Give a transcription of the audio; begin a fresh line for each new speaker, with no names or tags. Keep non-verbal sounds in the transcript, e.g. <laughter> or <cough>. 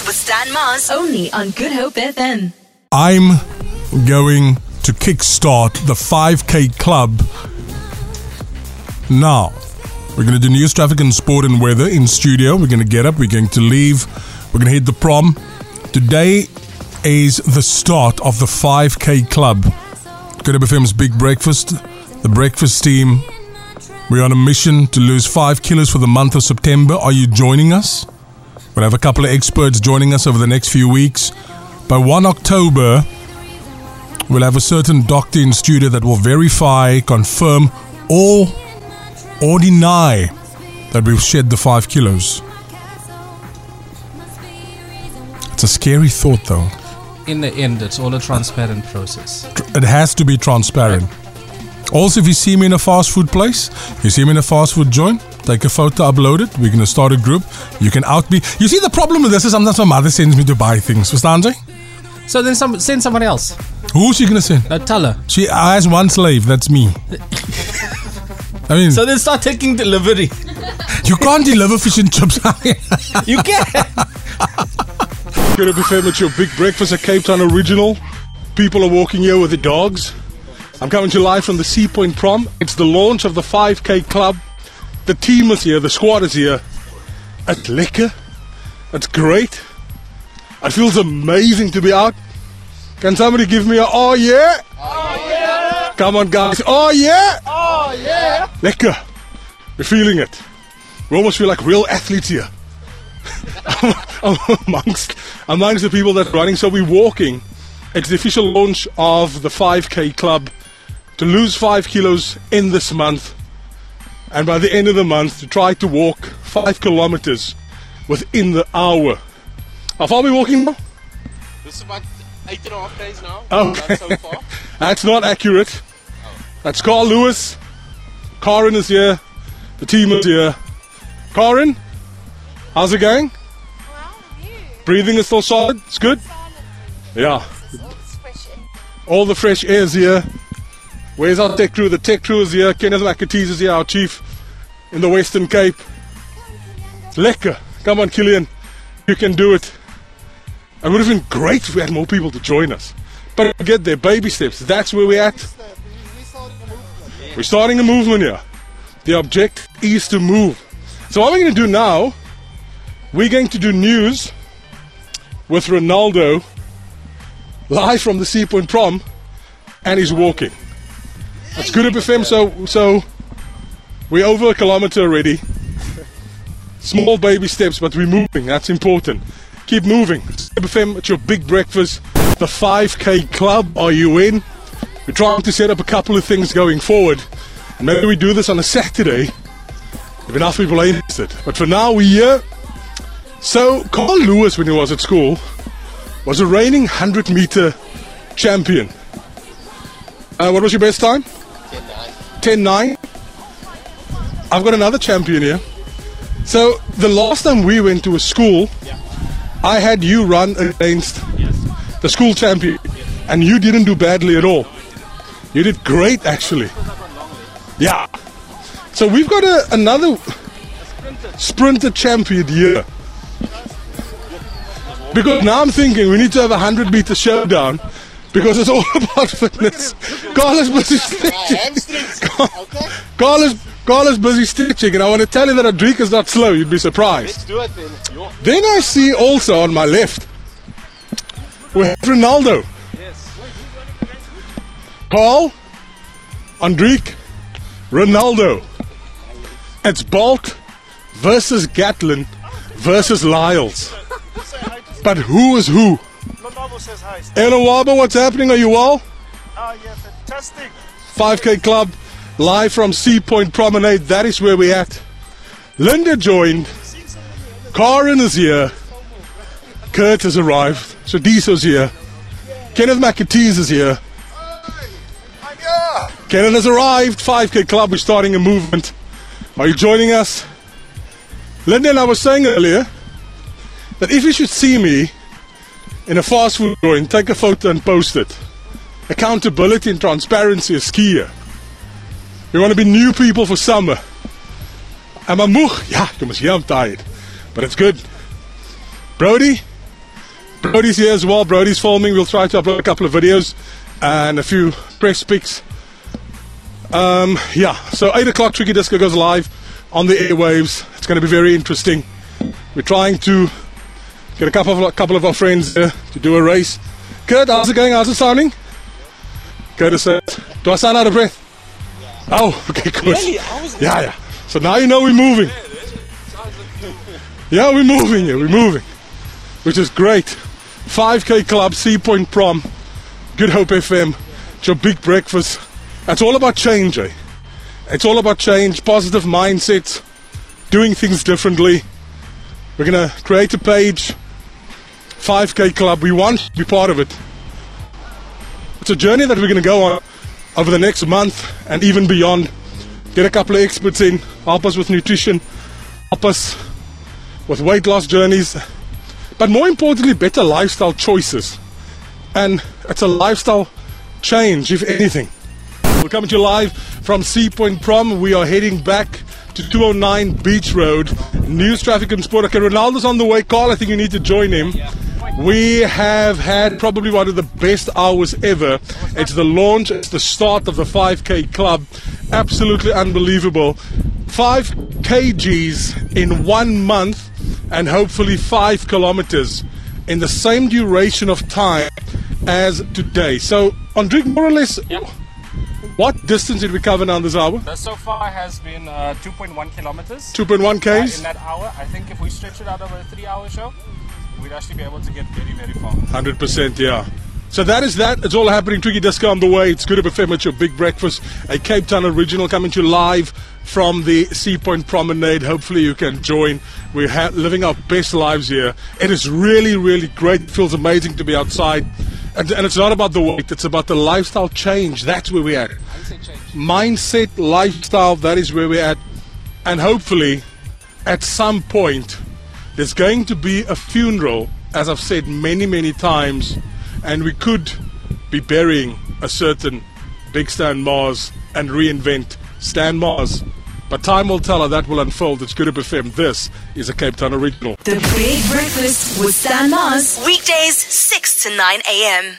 Breakfast with Stan Mars. Only on Good Hope FM.
I'm going to kickstart the 5K club now. We're going to do news, traffic, and sport and weather in studio. We're going to get up. We're going to leave. We're going to hit the prom. Today is the start of the 5K club. Good Hope FM's Big Breakfast. The breakfast team. We're on a mission to lose five kilos for the month of September. Are you joining us? We'll have a couple of experts joining us over the next few weeks. By 1 October, we'll have a certain doctor in studio that will verify, confirm, or, or deny that we've shed the five kilos. It's a scary thought, though.
In the end, it's all a transparent process.
It has to be transparent. Also, if you see me in a fast food place, you see me in a fast food joint, take a photo, upload it. We're going to start a group. You can out me. You see, the problem with this is sometimes my mother sends me to buy things. Verstaan jy?
So then some, send someone else.
Who's she going to send?
No, tell her.
She has one slave. That's me. I mean,
So then start taking delivery.
you can't deliver fish and chips.
You can.
Good to be fair with your big breakfast, at Cape Town original. People are walking here with the dogs. I'm coming to you live from the Sea Point Prom. It's the launch of the 5K club. The team is here, the squad is here. It's lekker. It's great. It feels amazing to be out. Can somebody give me a oh yeah? Oh yeah! Come on guys, oh yeah! Oh yeah! Lekker. We're feeling it. We almost feel like real athletes here. <laughs> amongst amongst the people that are running. So we're walking. It's the official launch of the 5K club to lose five kilos in this month, and by the end of the month to try to walk five kilometers within the hour. How far are we walking now?
This is about eight and a half days now. Oh.
Okay.
So far. <laughs>
That's not accurate. Oh. That's Carl Lewis. Karen is here. The team is here. Karen, how's it going? Well, Breathing is still solid. It's good. Yeah. All the fresh air is here. Where's our tech crew? The tech crew is here. Kenneth McAtees is here, our chief in the Western Cape. Lekker. Come on, Killian. You can do it. It would have been great if we had more people to join us. But get there, baby steps. That's where we're at. We're starting a movement here. The object is to move. So what we're going to do now, we're going to do news with Ronaldo live from the Sea Point Prom, and he's walking. That's Good Hope FM. So so we're over a kilometer already. Small baby steps, but we're moving. That's important. Keep moving. FM, it's your big breakfast. The 5K club. Are you in? We're trying to set up a couple of things going forward. Maybe we do this on a Saturday if enough people are interested. But for now, we're here. So, Carl Lewis, when he was at school, was a reigning 100 meter champion. Uh, what was your best time? 10 9. I've got another champion here. So, the last time we went to a school, I had you run against the school champion, and you didn't do badly at all. You did great, actually. Yeah. So, we've got a, another sprinter champion here. Because now I'm thinking we need to have a 100 meter showdown because it's all <laughs> about fitness. Carl is busy stitching. Carl is, Carl is busy stretching, and I want to tell you that Adrique is not slow. You'd be surprised.
Let's do it then.
Then I see also on my left, we have Ronaldo. Carl, Andriek, Ronaldo. It's Bolt versus Gatlin versus Lyles. But who is who?
Says hi.
Elawaba, what's happening? Are you well?
Oh, yeah, fantastic.
5K Club, live from Sea Point Promenade. That is where we're at. Linda joined. Karen is here. Kurt has arrived. So Shadiso's here. Kenneth McAtees is here. Kenneth has arrived. 5K Club, we're starting a movement. Are you joining us? Linda and I was saying earlier that if you should see me in a fast food joint, take a photo and post it. Accountability and transparency is key here. We want to be new people for summer. Am I moeg? Ja, kom eens hier, I'm tired. But it's good. Brody, Brody's here as well. Brody's filming. We'll try to upload a couple of videos and a few press pics. Um, yeah, so 8 o'clock Tricky Disco goes live on the airwaves. It's going to be very interesting. We're trying to get a couple of, a couple of our friends here to do a race. Kurt, how's it going? How's it sounding? Curtis said, Do I sound out of breath? Oh, <laughs> okay, good. Yeah, yeah. So now you know we're moving. Yeah, we're moving here. We're moving, which is great. 5K Club, Sea Point Prom, Good Hope FM. It's your big breakfast. It's all about change, eh? It's all about change, positive mindset, doing things differently. We're gonna create a page, 5K Club. We want to be part of it. It's a journey that we're gonna go on over the next month and even beyond. Get a couple of experts in, help us with nutrition, help us with weight loss journeys, but more importantly, better lifestyle choices. And it's a lifestyle change, if anything. We're coming to you live from Sea Point Prom. We are heading back to 209 Beach Road. News, traffic, and sport. Okay, Ronaldo's on the way. Carl, I think you need to join him. We have had probably one of the best hours ever. It's the launch, it's the start of the 5K club. Absolutely unbelievable. 5 kgs in one month and hopefully 5 kilometers in the same duration of time as today. So, Andrik, more or less, what distance did we cover now this hour?
So far has been uh, 2.1 kilometers.
2.1
Uh, in that hour, I think if we stretch it out over a three-hour show, we'd actually be able to get very, very far.
100%, yeah. So that is that. It's all happening. Tricky Disco on the way. It's Good Hope FM at your big breakfast. A Cape Town original coming to you live from the Sea Point Promenade. Hopefully you can join. We're ha- living our best lives here. It is really, really great. It feels amazing to be outside. And, and it's not about the weight. It's about the lifestyle change. That's where we're at. Mindset, lifestyle, that is where we're at. And hopefully, at some point, there's going to be a funeral, as I've said many, many times, and we could be burying a certain big Stan Mars and reinvent Stan Mars. But time will tell how that will unfold. It's Good Hope FM. This is a Cape Town original.
The Big Breakfast with Stan Mars. Weekdays, 6 to 9 a.m.